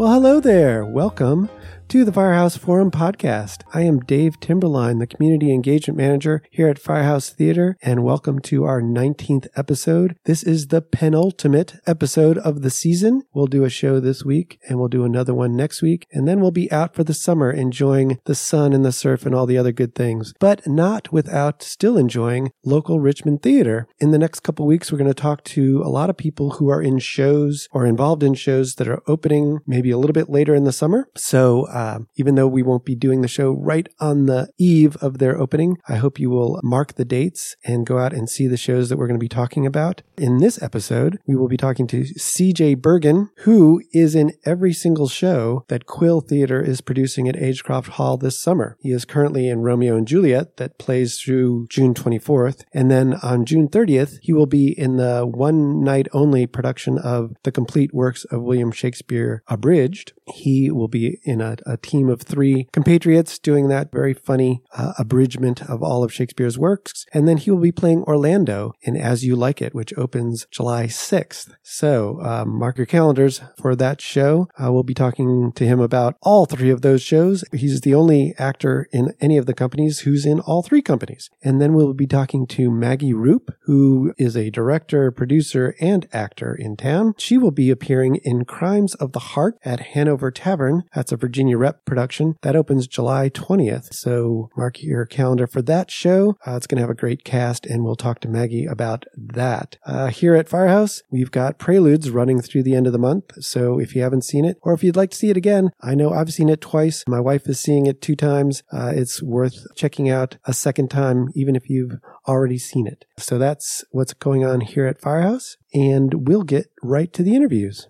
Well, hello there. Welcome to the Firehouse Forum podcast. I am Dave Timberline, the Community Engagement Manager here at Firehouse Theater, and welcome to our 19th episode. This is the penultimate episode of the season. We'll do a show this week, and we'll do another one next week, and then we'll be out for the summer enjoying the sun and the surf and all the other good things, but not without still enjoying local Richmond theater. In the next couple weeks, we're going to talk to a lot of people who are in shows or involved in shows that are opening maybe a little bit later in the summer. So, um, even though we won't be doing the show right on the eve of their opening, I hope you will mark the dates and go out and see the shows that we're going to be talking about. In this episode, we will be talking to CJ Bergin, who is in every single show that Quill Theater is producing at Agecroft Hall this summer. He is currently in Romeo and Juliet that plays through June 24th. And then on June 30th, he will be in the one night only production of the complete works of William Shakespeare abridged. He will be in a, a team of three compatriots doing that very funny uh, abridgment of all of Shakespeare's works. And then he will be playing Orlando in As You Like It, which opens July 6th. So um, mark your calendars for that show. Uh, we'll be talking to him about all three of those shows. He's the only actor in any of the companies who's in all three companies. And then we'll be talking to Maggie Roop, who is a director, producer, and actor in town. She will be appearing in Crimes of the Heart at Hanover Tavern. That's a Virginia Rep production. That opens July 20th. So mark your calendar for that show. Uh, it's going to have a great cast, and we'll talk to Maggie about that. Uh, here at Firehouse, we've got Preludes running through the end of the month. So if you haven't seen it, or if you'd like to see it again, I know I've seen it twice. My wife is seeing it two times. Uh, it's worth checking out a second time, even if you've already seen it. So that's what's going on here at Firehouse, and we'll get right to the interviews.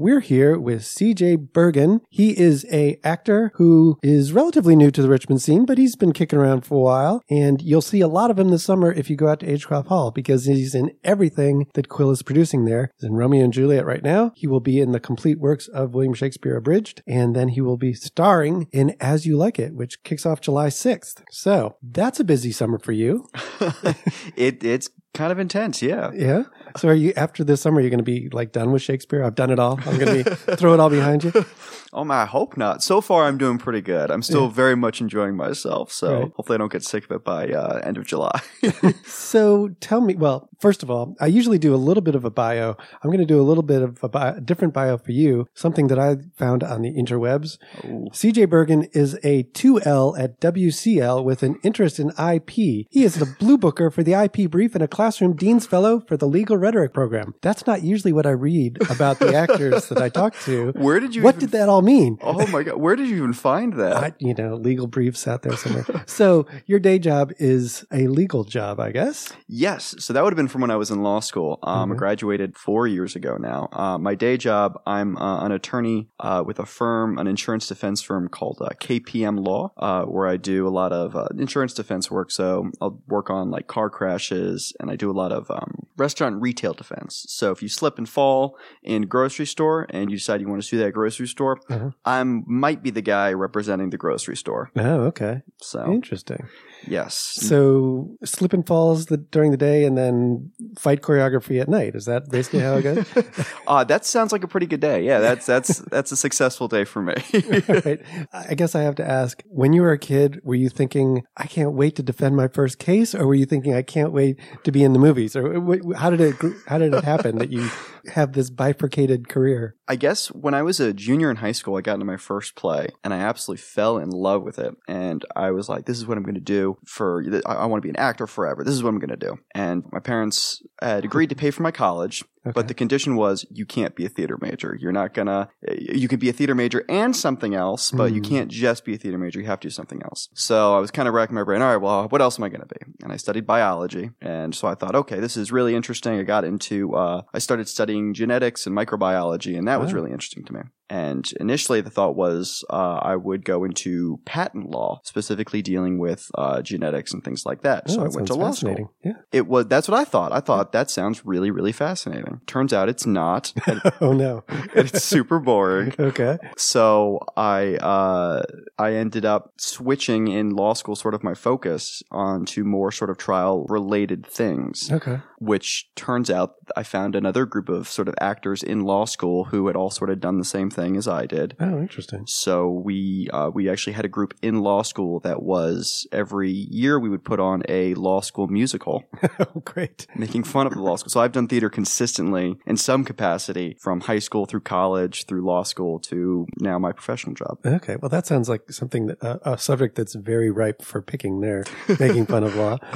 We're here with CJ Bergin. He is a actor who is relatively new to the Richmond scene, but he's been kicking around for a while. And you'll see a lot of him this summer if you go out to Agecroft Hall because he's in everything that Quill is producing there. He's in Romeo and Juliet right now. He will be in the complete works of William Shakespeare Abridged, and then he will be starring in As You Like It, which kicks off July 6th. So that's a busy summer for you. it it's kind of intense, yeah. Yeah. So are you after this summer? You're going to be like done with Shakespeare? I've done it all. I'm going to be throw it all behind you. Oh my, I hope not. So far, I'm doing pretty good. I'm still Yeah. very much enjoying myself. So Right. hopefully, I don't get sick of it by uh, end of July. So tell me. Well, first of all, I usually do a little bit of a bio. I'm going to do a little bit of a, bio, a different bio for you. Something that I found on the interwebs. CJ Bergin is a 2L at WCL with an interest in IP. He is the blue booker for the IP brief and a classroom dean's fellow for the legal rhetoric program. That's not usually what I read about the actors that I talk to. Where did you What even- did that all mean? oh my god, where did you even find that? I, you know, legal briefs out there somewhere. so your day job is a legal job, I guess. Yes. So that would have been from when I was in law school. Um, I Mhm. graduated four years ago now. Uh, my day job, I'm uh, an attorney uh, with a firm, an insurance defense firm called uh, KPM Law, uh, where I do a lot of uh, insurance defense work. So I'll work on like car crashes and I do a lot of um, restaurant retail defense. So if you slip and fall in a grocery store and you decide you want to sue that grocery store, Uh-huh. I might be the guy representing the grocery store. Oh, okay. So Interesting. yes. So slip and falls the, during the day and then fight choreography at night. Is that basically how it goes? Uh, that sounds like a pretty good day. Yeah, that's that's that's a successful day for me. right. I guess I have to ask, when you were a kid, were you thinking, I can't wait to defend my first case? Or were you thinking, I can't wait to be in the movies? Or how did it, how did it happen that you have this bifurcated career? I guess when I was a junior in high school, I got into my first play and I absolutely fell in love with it. And I was like, this is what I'm going to do for, I, I want to be an actor forever. This is what I'm going to do. And my parents had agreed to pay for my college. Okay. But the condition was you can't be a theater major. You're not gonna, you could be a theater major and something else, but you Hmm. can't just be a theater major. You have to do something else. So I was kind of racking my brain. All right, well, what else am I going to be? And I studied biology. And so I thought, okay, this is really interesting. I got into, uh, I started studying genetics and microbiology, and that was ah. really interesting to me. And initially, the thought was uh, I would go into patent law, specifically dealing with uh, genetics and things like that. Oh, so I went to law school. Yeah. It was that's what I thought. I thought that sounds really, really fascinating. Turns out it's not. oh no. it's super boring. okay. So I uh, I ended up switching in law school, sort of my focus onto more sort of trial related things Okay. which turns out I found another group of sort of actors in law school who had all sort of done the same thing as I did. Oh, interesting. So we uh, we actually had a group in law school that was every year we would put on a law school musical, oh, great. making fun of the law school. So I've done theater consistently in some capacity from high school through college through law school to now my professional job. Okay. Well, that sounds like something that uh, a subject that's very ripe for picking there, making fun of law.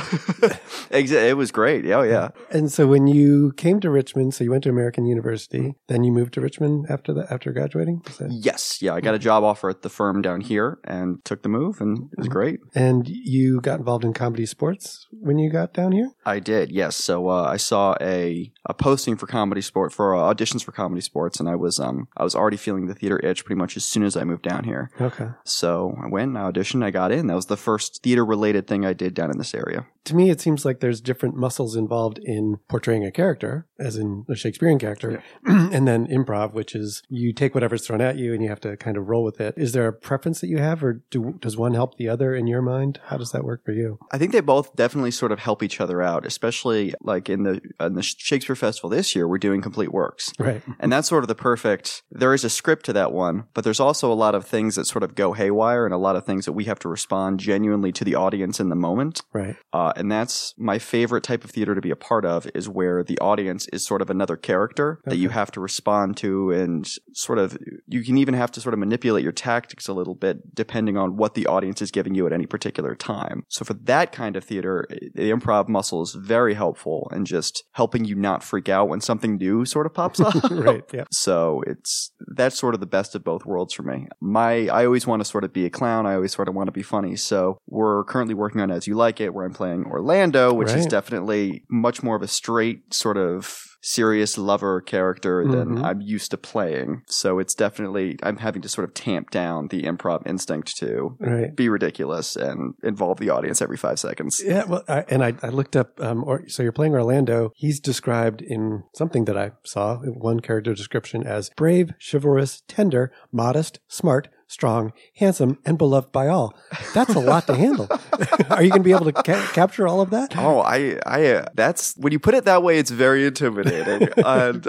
It was great. Oh yeah. And so when you came to Richmond, so you went to American University, then you moved to Richmond after that, after graduating? That- Yes. Yeah. I got a job offer at the firm down here and took the move and it was great. And you got involved in comedy sports when you got down here? I did, yes. So uh, I saw a, a posting for comedy sport for uh, auditions for comedy sports, and I was um I was already feeling the theater itch pretty much as soon as I moved down here. Okay. So I went, I auditioned, I got in. That was the first theater related thing I did down in this area. To me, it seems like there's different muscles involved in portraying a character, as in a Shakespearean character, and then improv, which is you take whatever's thrown at you and you have to kind of roll with it. Is there a preference that you have, or do, does one help the other in your mind? How does that work for you? I think they both definitely sort of help each other out, especially like in the in the Shakespeare Festival this year. We're doing complete works. Right. And that's sort of the perfect. There is a script to that one, but there's also a lot of things that sort of go haywire and a lot of things that we have to respond genuinely to the audience in the moment. Right. Uh, and that's my favorite type of theater to be a part of is where the audience is sort of another character that you have to respond to and sort of, you can even have to sort of manipulate your tactics a little bit depending on what the audience is giving you at any particular time. So for that kind of theater, the improv muscle is very helpful in just helping you not freak out when something new sort of pops up. Right. Yeah. So it's that's sort of the best of both worlds for me. My I always want to sort of be a clown. I always sort of want to be funny. So we're currently working on As You Like It, where I'm playing Orlando, which is definitely much more of a straight sort of serious lover character than Mhm. I'm used to playing. So it's definitely I'm having to sort of tamp down the improv instinct to Right. be ridiculous and involve the audience every five seconds. Yeah, well, I, and I, I looked up. Um, or so you're playing Orlando. He's described in something that I saw one character description as brave, chivalrous, tender, modest, smart, strong, handsome, and beloved by all. That's a lot to handle. Are you going to be able to ca- capture all of that? Oh, I, I, uh, that's when you put it that way, it's very intimidating. and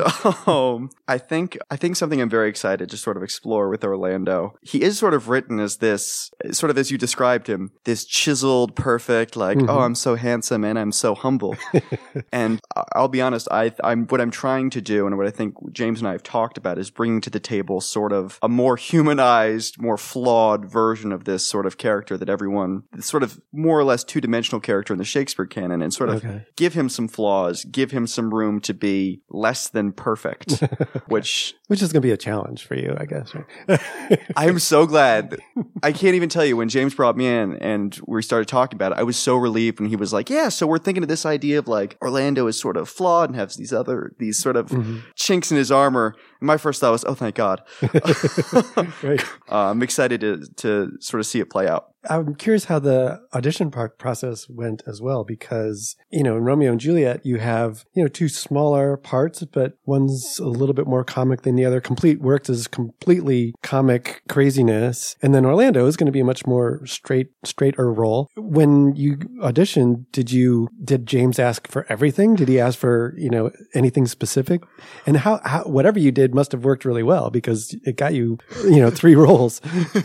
um, I think, I think something I'm very excited to sort of explore with Orlando. He is sort of written as this, sort of as you described him, this chiseled, perfect, like, Mhm. oh, I'm so handsome and I'm so humble. and I- I'll be honest, I, I'm what I'm trying to do, and what I think James and I have talked about is bringing to the table sort of a more humanized, more flawed version of this sort of character that everyone, sort of more or less two dimensional character in the Shakespeare canon, and sort of Okay. give him some flaws, give him some room to be less than perfect, which Which is going to be a challenge for you, I guess. Right? I'm so glad. I can't even tell you when James brought me in and we started talking about it. I was so relieved when he was like, "Yeah, so we're thinking of this idea of like Orlando is sort of flawed and has these other these sort of Mhm. chinks in his armor." My first thought was, "Oh, thank God." right. uh, I'm excited to to sort of see it play out. I'm curious how the audition pro- process went as well, because, you know, in Romeo and Juliet, you have, you know, two smaller parts, but one's a little bit more comic than the other. Complete works as completely comic craziness. And then Orlando is going to be a much more straight, straighter role. When you auditioned, did you, did James ask for everything? Did he ask for, you know, anything specific? And how, how whatever you did must have worked really well because it got you, you know, three roles.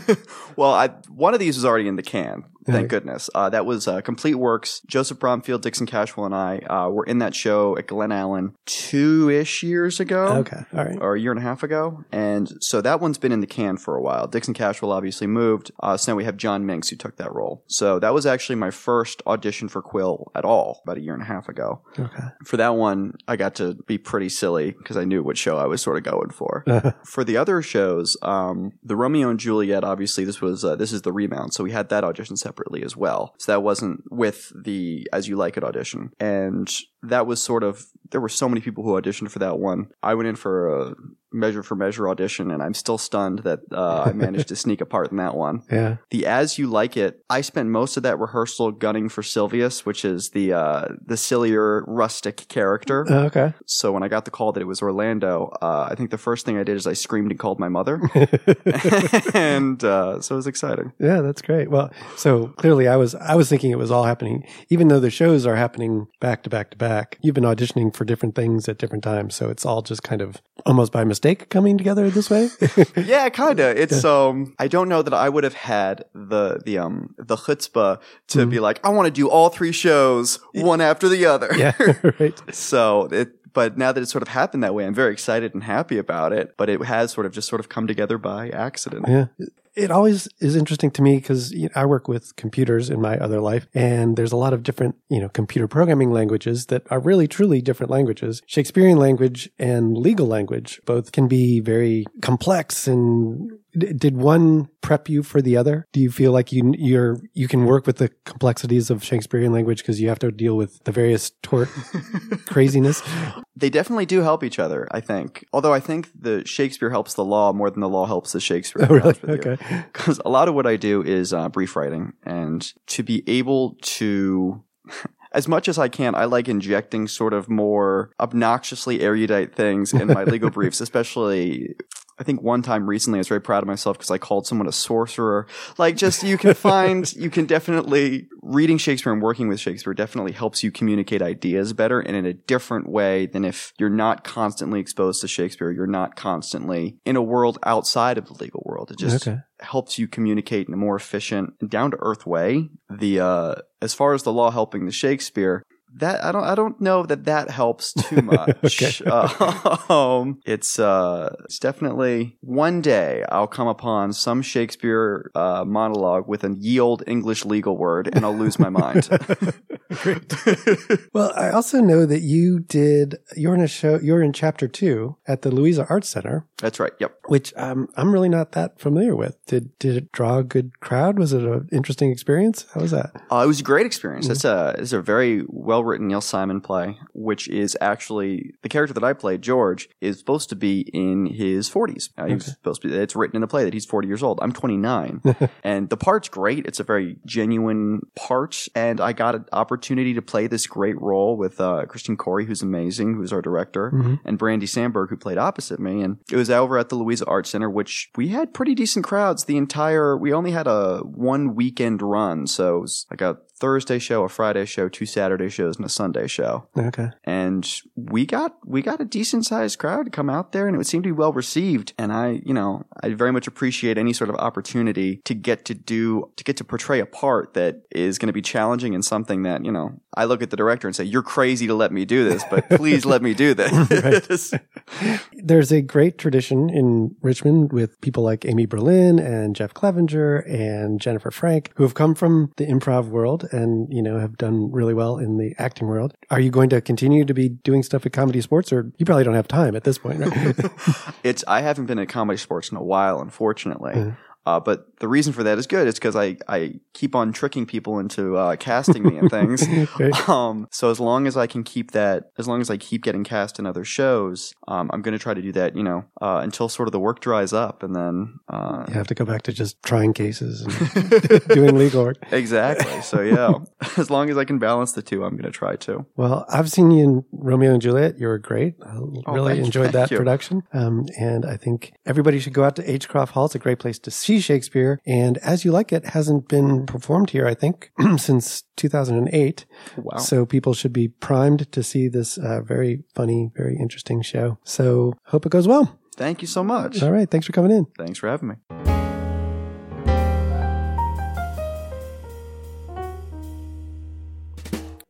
well, I, one of these was already in the can. Thank goodness. Uh, that was uh, Complete Works. Joseph Bromfield, Dixon Cashwell, and I uh, were in that show at Glen Allen two ish years ago. Okay. All right. Or a year and a half ago. And so that one's been in the can for a while. Dixon Cashwell obviously moved. Uh, so now we have John Minks who took that role. So that was actually my first audition for Quill at all about a year and a half ago. Okay. For that one, I got to be pretty silly because I knew what show I was sort of going for. for the other shows, um, the Romeo and Juliet, obviously, this was uh, this is the rebound, so we had that audition separately as well. So that wasn't with the As You Like It audition, and that was sort of there were so many people who auditioned for that one. I went in for a measure for measure audition, and I'm still stunned that uh, I managed to sneak a part in that one. Yeah. The As You Like It, I spent most of that rehearsal gunning for Silvius, which is the uh, the sillier rustic character. Oh, okay. So when I got the call that it was Orlando, uh, I think the first thing I did is I screamed and called my mother, and uh, so it was exciting. Yeah, that's great. Well, so clearly I was I was thinking it was all happening even though the shows are happening back to back to back. You've been auditioning for different things at different times, so it's all just kind of almost by mistake coming together this way. Yeah, kinda. It's um, I don't know that I would have had the the um the chutzpah to be like, I want to do all three shows one after the other. yeah, right. So it, but now that it's sort of happened that way, I'm very excited and happy about it. But it has sort of just sort of come together by accident. Yeah. It always is interesting to me because you know, I work with computers in my other life, and there's a lot of different, you know, computer programming languages that are really truly different languages. Shakespearean language and legal language both can be very complex. And d- did one prep you for the other? Do you feel like you you're you can work with the complexities of Shakespearean language because you have to deal with the various tort craziness? They definitely do help each other, I think. Although I think the Shakespeare helps the law more than the law helps the Shakespeare. Oh, really? Okay. Because a lot of what I do is uh, brief writing, and to be able to. As much as I can, I like injecting sort of more obnoxiously erudite things in my legal briefs, especially I think one time recently I was very proud of myself because I called someone a sorcerer. Like just you can find you can definitely reading Shakespeare and working with Shakespeare definitely helps you communicate ideas better and in a different way than if you're not constantly exposed to Shakespeare, you're not constantly in a world outside of the legal world. It just Okay. Helps you communicate in a more efficient down to earth way. The uh as far as the law helping the Shakespeare, that I don't I don't know that that helps too much. um, it's uh it's definitely one day I'll come upon some Shakespeare uh, monologue with a ye old English legal word and I'll lose my mind. Well, I also know that you did. You're in a show. You're in chapter two at the Louisa Arts Center, That's right. Yep. which um, I'm really not that familiar with. Did did it draw a good crowd? Was it an interesting experience? How was that? Uh, it was a great experience. It's a it's a very well written Neil Simon play, which is actually the character that I played, George, is supposed to be in his forties. Uh, he was supposed to be. It's written in the play that he's forty years old. I'm 29, and the part's great. It's a very genuine part, and I got an opportunity to play this great role with uh, Christian Corey, who's amazing, who's our director, and Brandy Sandberg, who played opposite me. And it was over at the Louisa Art Center, which we had pretty decent crowds. The entire we only had a one weekend run, so it was like a Thursday show, a Friday show, two Saturday shows, and a Sunday show. Okay. And we got we got a decent sized crowd to come out there, and it would seem to be well received. And I, you know, I very much appreciate any sort of opportunity to get to do to get to portray a part that is going to be challenging and something that you know. I look at the director and say, "You're crazy to let me do this, but please let me do this." There's a great tradition in Richmond with people like Amy Berlin and Jeff Clevenger and Jennifer Frank who have come from the improv world and, you know, have done really well in the acting world. Are you going to continue to be doing stuff at Comedy Sports or you probably don't have time at this point, right? it's I haven't been at comedy sports in a while, unfortunately. Mhm. Uh, but the reason for that is good. It's because I, I keep on tricking people into uh, casting me and things. Right. um, so as long as I can keep that, as long as I keep getting cast in other shows, um, I'm going to try to do that. You know, uh, until sort of the work dries up, and then uh, You have to go back to just trying cases and doing legal work. exactly. So yeah, as long as I can balance the two, I'm going to try to. Well, I've seen you in Romeo and Juliet. You were great. I Oh, really you, enjoyed thank that you. production. Um, and I think everybody should go out to Agecroft Hall. It's a great place to see Shakespeare. And As You Like It hasn't been performed here, I think, since 2008. Wow. So people should be primed to see this uh, very funny, very interesting show. So hope it goes well. Thank you so much. All right. Thanks for coming in. Thanks for having me.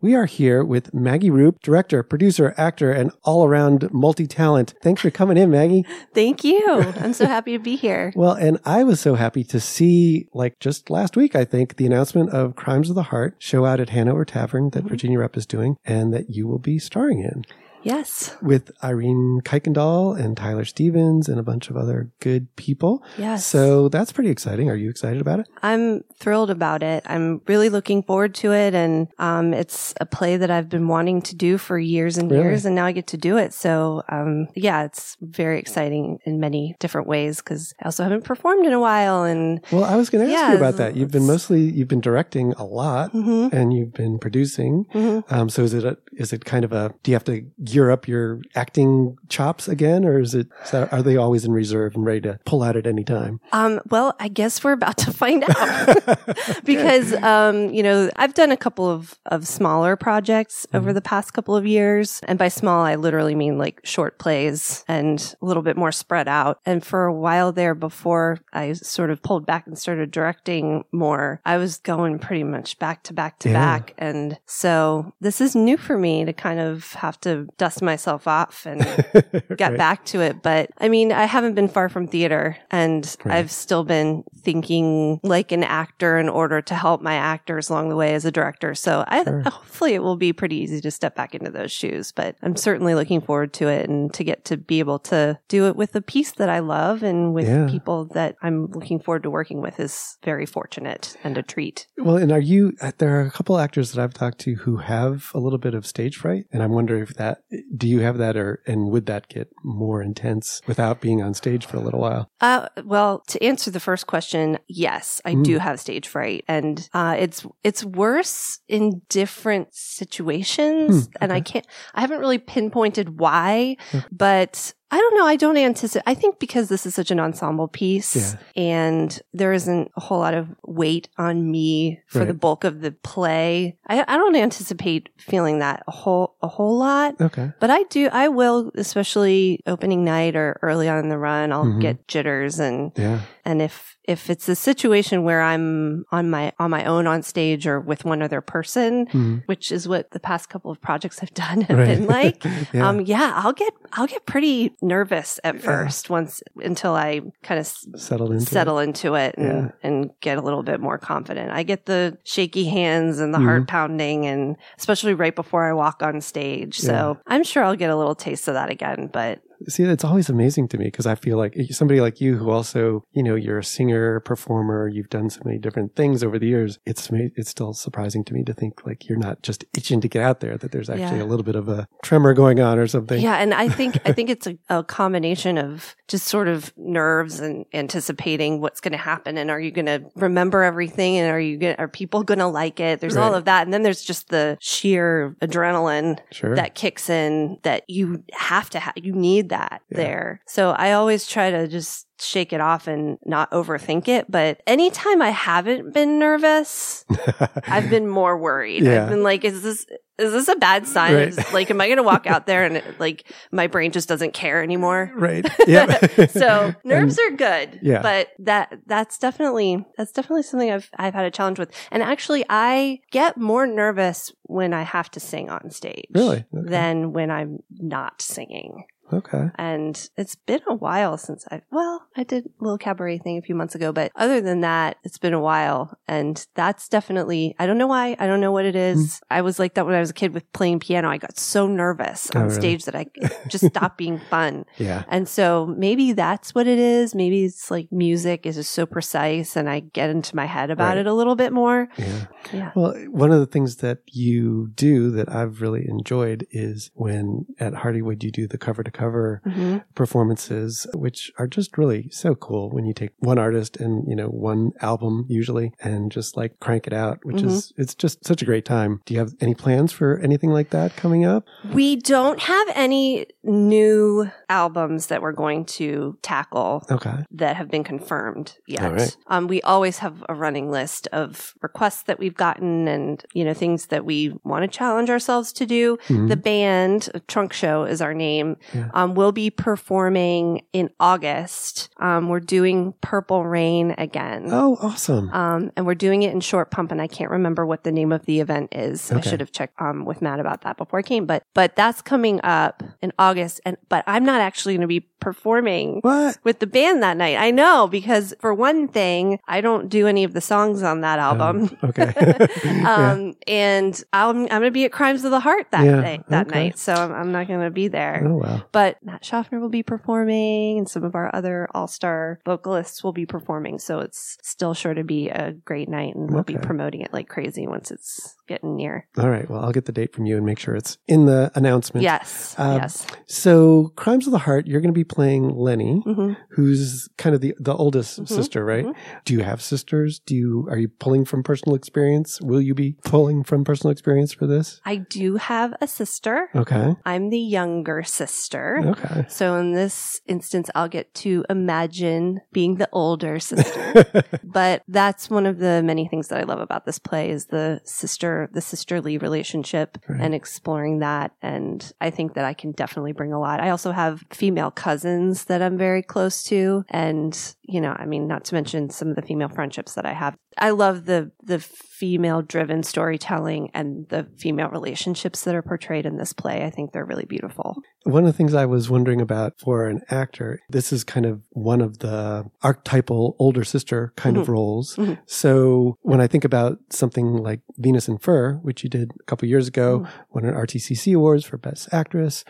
We are here with Maggie Roop, director, producer, actor, and all around multi talent. Thanks for coming in, Maggie. Thank you. I'm so happy to be here. Well, and I was so happy to see, like just last week, I think, the announcement of Crimes of the Heart show out at Hanover Tavern that mm-hmm. Virginia Rep is doing and that you will be starring in Yes. with Irene Kuykendall and Tyler Stevens and a bunch of other good people. Yes. So that's pretty exciting. Are you excited about it? I'm thrilled about it. I'm really looking forward to it. And um, it's a play that I've been wanting to do for years and Really? years, and now I get to do it. So, um, yeah, it's very exciting in many different ways because I also haven't performed in a while. And Well, I was going to ask Yeah, you about that. You've been mostly you've been directing a lot, Mhm. and you've been producing. Mhm. Um, so is it a, is it kind of a? Do you have to gear up your acting chops again, or is it? Is that, are they always in reserve and ready to pull out at any time? Um, well, I guess we're about to find out because, um, you know, I've done a couple of, of smaller projects over the past couple of years. And by small, I literally mean like short plays and a little bit more spread out. And for a while there before I sort of pulled back and started directing more, I was going pretty much back to back to Yeah. back. And so this is new for me to kind of have to dust myself off and get Right. back to it. But I mean, I haven't been far from theater and Right. I've still been thinking like an actor in order to help my actors along the way as a director. So I Sure. hopefully it will be pretty easy to step back into those shoes, but I'm certainly looking forward to it and to get to be able to do it with a piece that I love and with Yeah. people that I'm looking forward to working with is very fortunate and a treat. Well, and are you? uh, There are a couple actors that I've talked to who have a little bit of stage fright, and I'm wondering if that. Do you have that, or and would that get more intense without being on stage for a little while? Uh, well, to answer the first question, yes, I Mm. do have stage fright, and uh, it's it's worse in different situations, Hmm, and I can't. I haven't really pinpointed why, Okay. but I don't know. I don't anticipate. I think because this is such an ensemble piece, Yeah. and there isn't a whole lot of weight on me for the bulk of the play. I, I don't anticipate feeling that a whole a whole lot. Okay. But I do, I will, especially opening night or early on in the run, I'll Mhm. get jitters and, Yeah. and if, if it's a situation where I'm on my, on my own on stage or with one other person, Mhm. which is what the past couple of projects I've done have Right. been like, yeah. um, yeah, I'll get, I'll get pretty nervous at Yeah. first once until I kind of Settle into it. settle into it and, Yeah. and get a little bit more confident. I get the shaky hands and the Mhm. heart pounding and especially right before I walk on stage. So I'm sure I'll get a little taste of that again, but See, it's always amazing to me because I feel like somebody like you, who also, you know, you're a singer, performer, you've done so many different things over the years. It's it's still surprising to me to think like you're not just itching to get out there; that there's actually Yeah. a little bit of a tremor going on or something. yeah. And I think, I think it's a, a combination of just sort of nerves and anticipating what's going to happen. And are you going to remember everything? And are you to, are people going to like it? There's all of that. And then there's just the sheer adrenaline Sure. that kicks in that you have to have, you need that Yeah. there. So I always try to just shake it off and not overthink it. But anytime I haven't been nervous, I've been more worried. Yeah. I've been like, is this, is this a bad sign? Right. Is- like, am I going to walk out there and it, like my brain just doesn't care anymore? right. Yeah. so nerves are good. Yeah. But that that's definitely that's definitely something I've I've had a challenge with. And actually I get more nervous when I have to sing on stage. Really? Okay. Than when I'm not singing. Okay. And it's been a while since I, well, I did a little cabaret thing a few months ago, but other than that, it's been a while. And that's definitely, I don't know why. I don't know what it is. Mm-hmm. I was like that when I was a kid with playing piano. I got so nervous Oh, on really? stage that I just stopped being fun. Yeah. And so maybe that's what it is. Maybe it's like music is just so precise and I get into my head about Right. it a little bit more. Yeah. Yeah. Well, one of the things that you do that I've really enjoyed is when at Hardywood you do the cover to cover hmm performances, which are just really so cool when you take one artist and, you know, one album usually and just like crank it out, which Mhm. is, it's just such a great time. Do you have any plans for anything like that coming up? We don't have any new albums that we're going to tackle Okay. that have been confirmed yet. Right. Um, we always have a running list of requests that we've gotten and, you know, things that we want to challenge ourselves to do. Mhm. The band, Trunk Show is our name. Yeah. Um, we'll be performing in August. Um, we're doing Purple Rain again. Oh, awesome. Um, and we're doing it in Short Pump, and I can't remember what the name of the event is. I should have checked um, with Matt about that before I came, but but that's coming up in August, and but I'm not actually going to be performing what? with the band that night. I know because for one thing, I don't do any of the songs on that album. Okay. Yeah. Um, and I'm, I'm going to be at Crimes of the Heart that Yeah, night, that okay. night. So I'm, I'm not going to be there. Oh, wow. But Matt Shofner will be performing and some of our other all-star vocalists will be performing. So it's still sure to be a great night and we'll be promoting it like crazy once it's getting near. All right. Well, I'll get the date from you and make sure it's in the announcement. Yes. Um, yes. So, Crimes of the Heart, you're going to be playing Lenny, hmm who's kind of the, the oldest Mhm, sister, right? mhm. Do you have sisters? Do you are you pulling from personal experience? Will you be pulling from personal experience for this? I do have a sister. Okay. I'm the younger sister. Okay. So in this instance, I'll get to imagine being the older sister. but that's one of the many things that I love about this play is the sister, the sisterly relationship Right. and exploring that. And I think that I can definitely bring a lot. I also have female cousins that I'm very close to. And, you know, I mean, not to mention some of the female friendships that I have. I love the, the female driven storytelling and the female relationships that are portrayed in this play. I think they're really beautiful. One of the things I was wondering about for an actor, this is kind of one of the archetypal older sister kind of roles. Mhm. So when I think about something like Venus in Fur, which you did a couple years ago, Mhm. won an RTCC awards for best actress,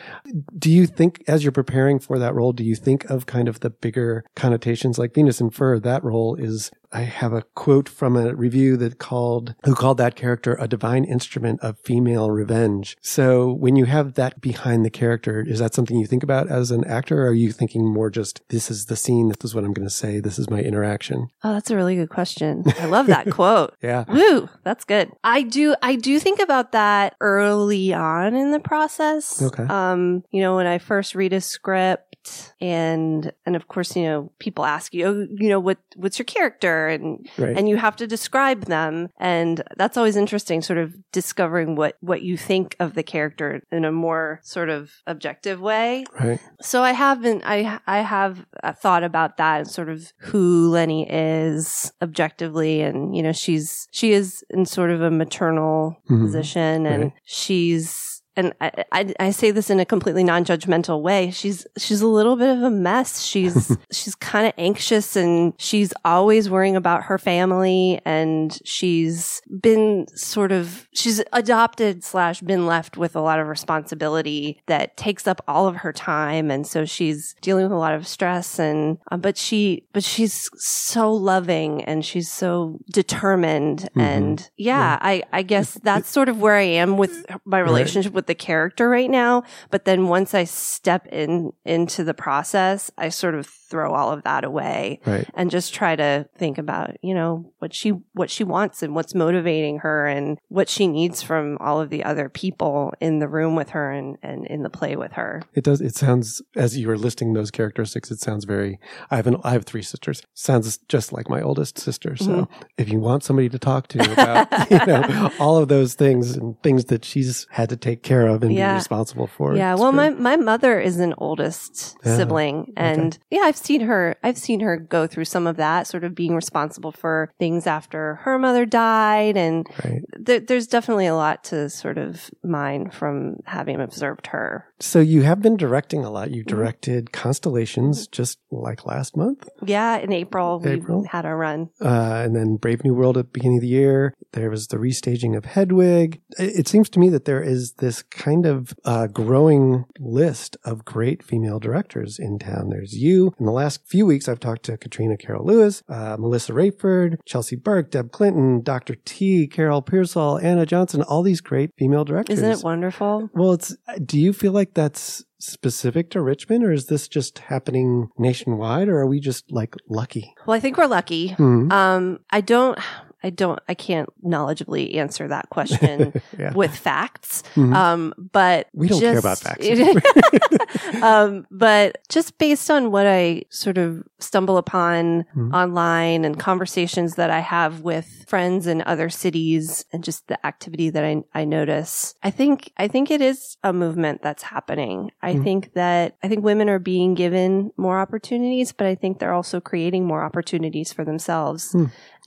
do you think as you're preparing for that role, do you think of kind of the bigger connotations like Venus in Fur? That role is I have a quote from a review that called, who called that character a divine instrument of female revenge. So when you have that behind the character, is that something you think about as an actor? Or are you thinking more just, this is the scene, this is what I'm going to say, this is my interaction? Oh, that's a really good question. I love that quote. Yeah. Woo, that's good. I do I do think about that early on in the process. Okay. Um, you know, when I first read a script and and of course, you know, people ask you, oh, you know, what what's your character and Right. and you have to describe them and that's always interesting sort of discovering what what you think of the character in a more sort of objective way right. so I haven't. I I have uh, thought about that and sort of who Lenny is objectively, and you know she's she is in sort of a maternal Mhm. position, and Right. she's. And I, I, I say this in a completely non-judgmental way. She's she's a little bit of a mess. She's she's kind of anxious and she's always worrying about her family. And she's been sort of she's adopted slash been left with a lot of responsibility that takes up all of her time. And so she's dealing with a lot of stress. And uh, but she but she's so loving and she's so determined. And yeah, I I guess that's sort of where I am with my relationship with the character right now. But then once I step in into the process, I sort of throw all of that away Right. and just try to think about you know what she what she wants and what's motivating her and what she needs from all of the other people in the room with her and, and in the play with her It does. It sounds as you were listing those characteristics. It sounds very. I have an. I have three sisters. Sounds just like my oldest sister. So Mm-hmm. if you want somebody to talk to about, you know, all of those things and things that she's had to take care of and Yeah. be responsible for. yeah it's well great. my, my mother is an oldest Yeah. sibling and yeah i've seen her i've seen her go through some of that sort of being responsible for things after her mother died and Right. There, there's definitely a lot to sort of mine from having observed her So you have been directing a lot. You Mm-hmm. directed Constellations just like last month, yeah in april we had a run uh, and then Brave New World at the beginning of the year. There was the restaging of Hedwig. It, seems to me that there is this kind of uh, growing list of great female directors in town. There's you. In the last few weeks, I've talked to Katrina Carol Lewis, uh, Melissa Rayford, Chelsea Burke, Deb Clinton, Dr. T, Carol Pearsall, Anna Johnson, all these great female directors. isn't it wonderful Well, it's. Do you feel like that's specific to Richmond, or is this just happening nationwide, or are we just like lucky? well i think we're lucky Hmm. Um, I don't. I don't, I can't knowledgeably answer that question Yeah. with facts. Mhm. Um, but We don't care just- about facts. um, but just based on what I sort of stumble upon Mhm. online and conversations that I have with friends in other cities and just the activity that I, I notice, I think, I think it is a movement that's happening. I Mhm. think that, I think women are being given more opportunities, but I think they're also creating more opportunities for themselves.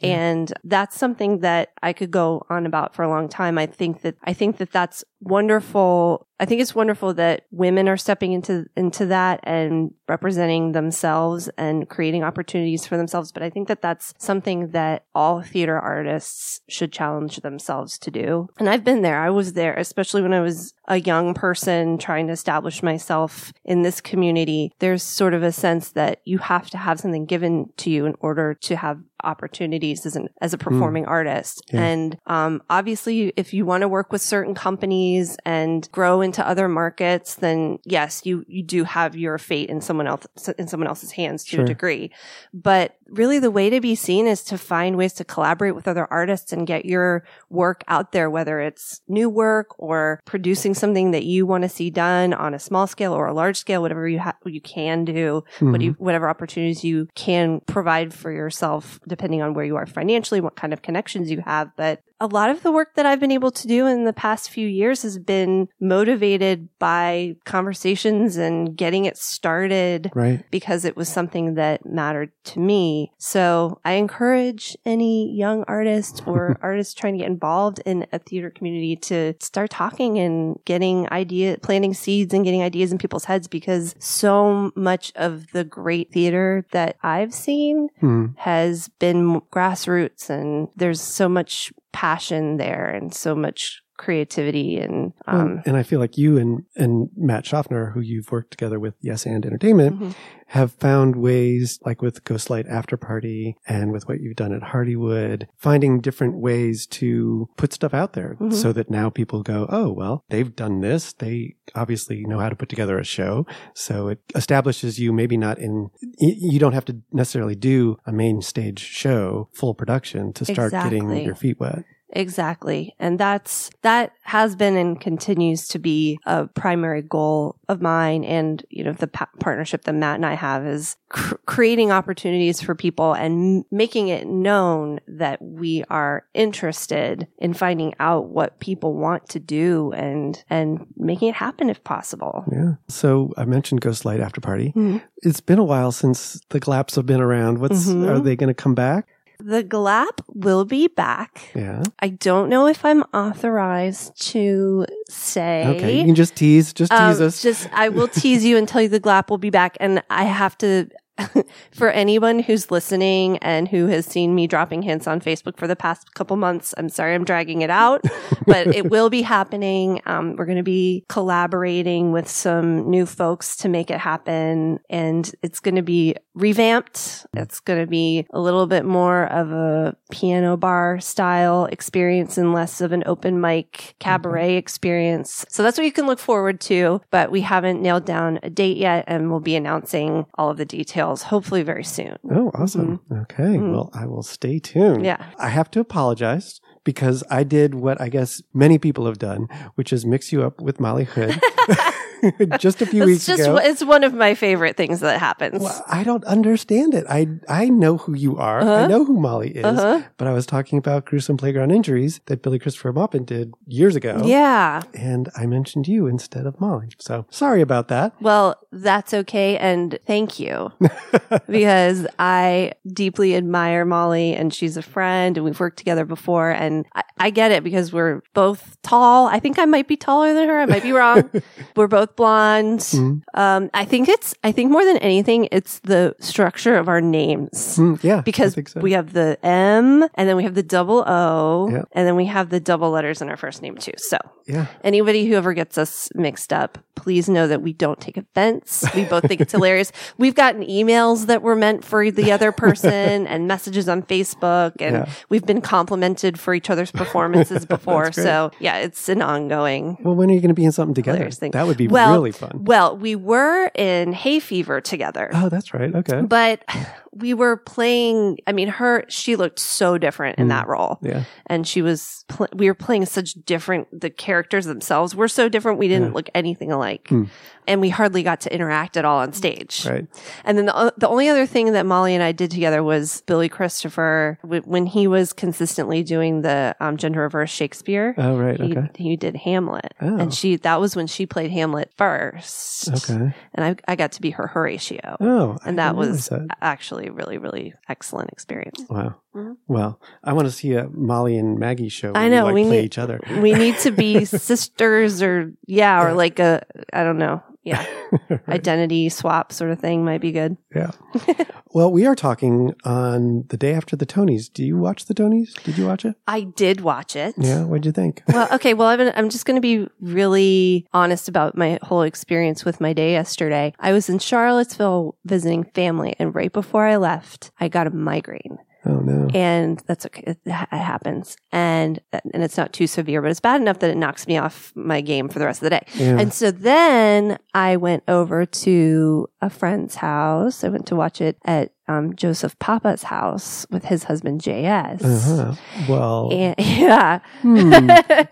And that's something that I could go on about for a long time. I think that, I think that that's wonderful. I think it's wonderful that women are stepping into, into that and representing themselves and creating opportunities for themselves. But I think that that's something that all theater artists should challenge themselves to do. And I've been there. I was there, especially when I was a young person trying to establish myself in this community. There's sort of a sense that you have to have something given to you in order to have opportunities as an as a performing artist. Yeah. And um, obviously, if you want to work with certain companies and grow into other markets, then yes, you you do have your fate in someone else in someone else's hands to Sure. a degree. But really, the way to be seen is to find ways to collaborate with other artists and get your work out there, whether it's new work or producing something that you want to see done on a small scale or a large scale, whatever you ha- you can do what Mhm. you, whatever opportunities you can provide for yourself, depending on where you are financially, what kind of connections you have. But a lot of the work that I've been able to do in the past few years has been motivated by conversations and getting it started Right. because it was something that mattered to me. So I encourage any young artist or artist trying to get involved in a theater community to start talking and getting idea, planting seeds and getting ideas in people's heads because so much of the great theater that I've seen Mhm. has been grassroots and there's so much passion there and so much creativity and Well, um and I feel like you and, and Matt Shofner, who you've worked together with Yes and Entertainment, Mhm. have found ways, like with Ghostlight After Party and with what you've done at Hardywood, finding different ways to put stuff out there Mhm. so that now people go, oh, well, they've done this. They obviously know how to put together a show. So it establishes you maybe not in, you don't have to necessarily do a main stage show, full production to start getting your feet wet. Exactly. And that's, that has been and continues to be a primary goal of mine. And, you know, the pa- partnership that Matt and I have is cr- creating opportunities for people and m- making it known that we are interested in finding out what people want to do and, and making it happen if possible. Yeah. So I mentioned Ghostlight After Party. Mhm. It's been a while since the Glaps have been around. What's Mhm. are they going to come back? The GLAP will be back. Yeah. I don't know if I'm authorized to say. Okay. You can just tease, just tease Um, us. Just I will tease you and tell you the GLAP will be back, and I have to. for anyone who's listening and who has seen me dropping hints on Facebook for the past couple months, I'm sorry I'm dragging it out, but it will be happening. Um, we're going to be collaborating with some new folks to make it happen, and it's going to be revamped. It's going to be a little bit more of a piano bar style experience and less of an open mic cabaret experience. So that's what you can look forward to, but we haven't nailed down a date yet, and we'll be announcing all of the details hopefully very soon. oh, awesome. Okay. Mhm. Well, I will stay tuned. Yeah. I have to apologize because I did what I guess many people have done, which is mix you up with Molly Hood just a few It's weeks just ago. it's one of my favorite things that happens. Well, I don't understand it. I I know who you are. I Uh-huh. know who Molly is. Uh-huh. But I was talking about gruesome playground injuries that Billy Christopher Maupin did years ago. Yeah. And I mentioned you instead of Molly. So sorry about that. Well, that's okay. And thank you because I deeply admire Molly and she's a friend and we've worked together before. And I, I get it because we're both tall. I think I might be taller than her. I might be wrong. we're both blonde. Mhm. Um, I think it's, I think more than anything, it's the structure of our names. Mm, yeah. Because so. we have the M and then we have the double O Yeah. and then we have the double letters in our first name too. So yeah. anybody who ever gets us mixed up, please know that we don't take offense. We both think it's hilarious. We've gotten emails that were meant for the other person and messages on Facebook and Yeah. we've been complimented for each other's performances before. So yeah, it's an ongoing Well, when are you going to be in something together? thing. That would be Well- really fun. Well, we were in Hay Fever together. Oh, that's right. Okay. But we were playing. I mean, her she looked so different in Mm. that role, Yeah. and she was. Pl- we were playing such different. The characters themselves were so different. We didn't Yeah. look anything alike, Hmm. and we hardly got to interact at all on stage. Right. And then the, the only other thing that Molly and I did together was Billy Christopher w- when he was consistently doing the um, gender reverse Shakespeare. Oh, right. He, Okay. he did Hamlet, Oh. and she that was when she played Hamlet first. Okay. and I I got to be her Horatio, Oh, and that was that. actually a really really excellent experience. Wow. Mhm. Well, I want to see a Molly and Maggie show. I know, You, like, we play need- each other. We need to be sisters, or yeah, or Yeah. like a I don't know, yeah, Right. identity swap sort of thing might be good. Yeah. well, we are talking on the day after the Tonys. Do you watch the Tonys? Did you watch it? I did watch it. Yeah. What'd you think? well, okay. Well, I'm, I'm just going to be really honest about my whole experience with my day yesterday. I was in Charlottesville visiting family, and right before I left, I got a migraine. Oh no. And that's okay. It, ha- it happens. And, and it's not too severe, but it's bad enough that it knocks me off my game for the rest of the day. Yeah. And so then I went over to a friend's house. I went to watch it at um, Joseph Papa's house with his husband, JS. uh-huh. Well. And yeah. hmm.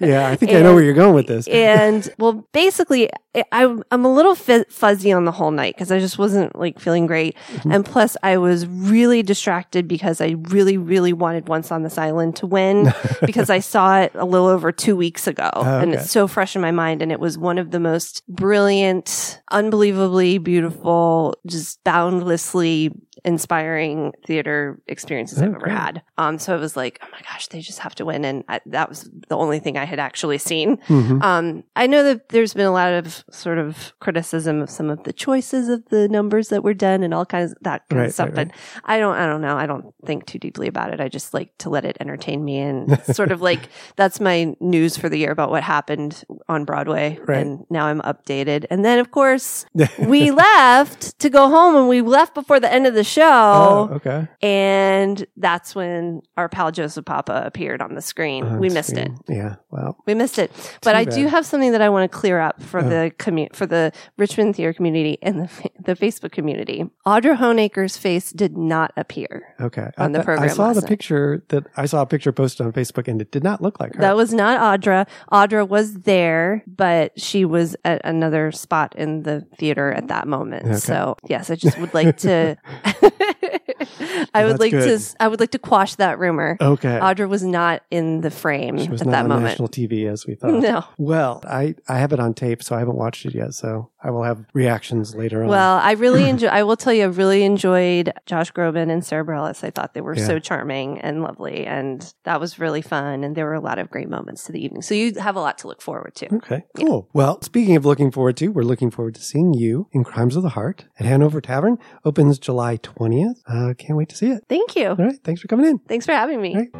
Yeah, I think I know where you're going with this. and well, basically, I, I'm a little fuzzy on the whole night because I just wasn't like feeling great, Mm-hmm. and plus I was really distracted because I really, really wanted Once on this Island to win because I saw it a little over two weeks ago, and okay. it's so fresh in my mind, and it was one of the most brilliant, unbelievably beautiful, just boundlessly inspiring theater experiences I've ever had. Um, so it was like, oh my gosh, they just have to win, and I, that was the only thing I had actually seen. Mhm. Um, I know that there's been a lot of sort of criticism of some of the choices of the numbers that were done and all kinds of that kind Right, of stuff. right, But I don't, I don't know. I don't think too deeply about it. I just like to let it entertain me and sort of like that's my news for the year about what happened on Broadway. Right. And now I'm updated. And then of course we left to go home and we left before the end of the show. Oh, okay. And that's when our pal Joseph Papa appeared on the screen. On we missed it. Yeah. Well. We missed it, but Too I do have something that I want to clear up for Oh. the commu- for the Richmond theater community and the the Facebook community. Audra Honaker's face did not appear. Okay. On the program. I saw the night. picture that I saw a picture posted on Facebook, and it did not look like her. That was not Audra. Audra was there, but she was at another spot in the theater at that moment. Okay. So yes, I just would like to. I would like good. to. I would like to quash that rumor. okay. Audra was not in the frame she was at not that on moment. national TV as we thought. No. Well, I I have it on tape, so I haven't watched it yet. So I will have reactions later on. Well, I really enjoy. I will tell you, I really enjoyed Josh Groban and Sara Bareilles. I thought they were Yeah. so charming and lovely, and that was really fun. And there were a lot of great moments to the evening. So you have a lot to look forward to. Okay, cool. Well, speaking of looking forward to, we're looking forward to seeing you in Crimes of the Heart at Hanover Tavern. Opens July 20th. Uh, can't wait to see it. Thank you. All right. Thanks for coming in. Thanks for having me.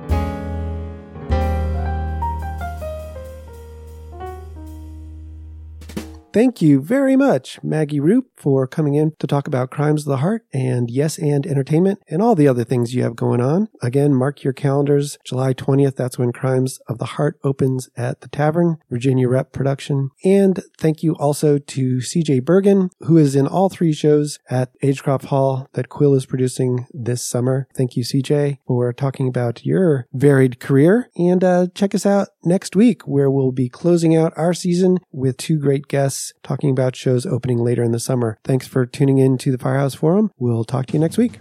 Thank you very much, Maggie Roop, for coming in to talk about Crimes of the Heart and Yes and Entertainment and all the other things you have going on. Again, mark your calendars. July 20th, that's when Crimes of the Heart opens at the Tavern, Virginia Rep production. And thank you also to CJ Bergin, who is in all three shows at Agecroft Hall that Quill is producing this summer. Thank you, CJ, for talking about your varied career. And uh, check us out next week, where we'll be closing out our season with two great guests talking about shows opening later in the summer. Thanks for tuning in to the Firehouse Forum. We'll talk to you next week.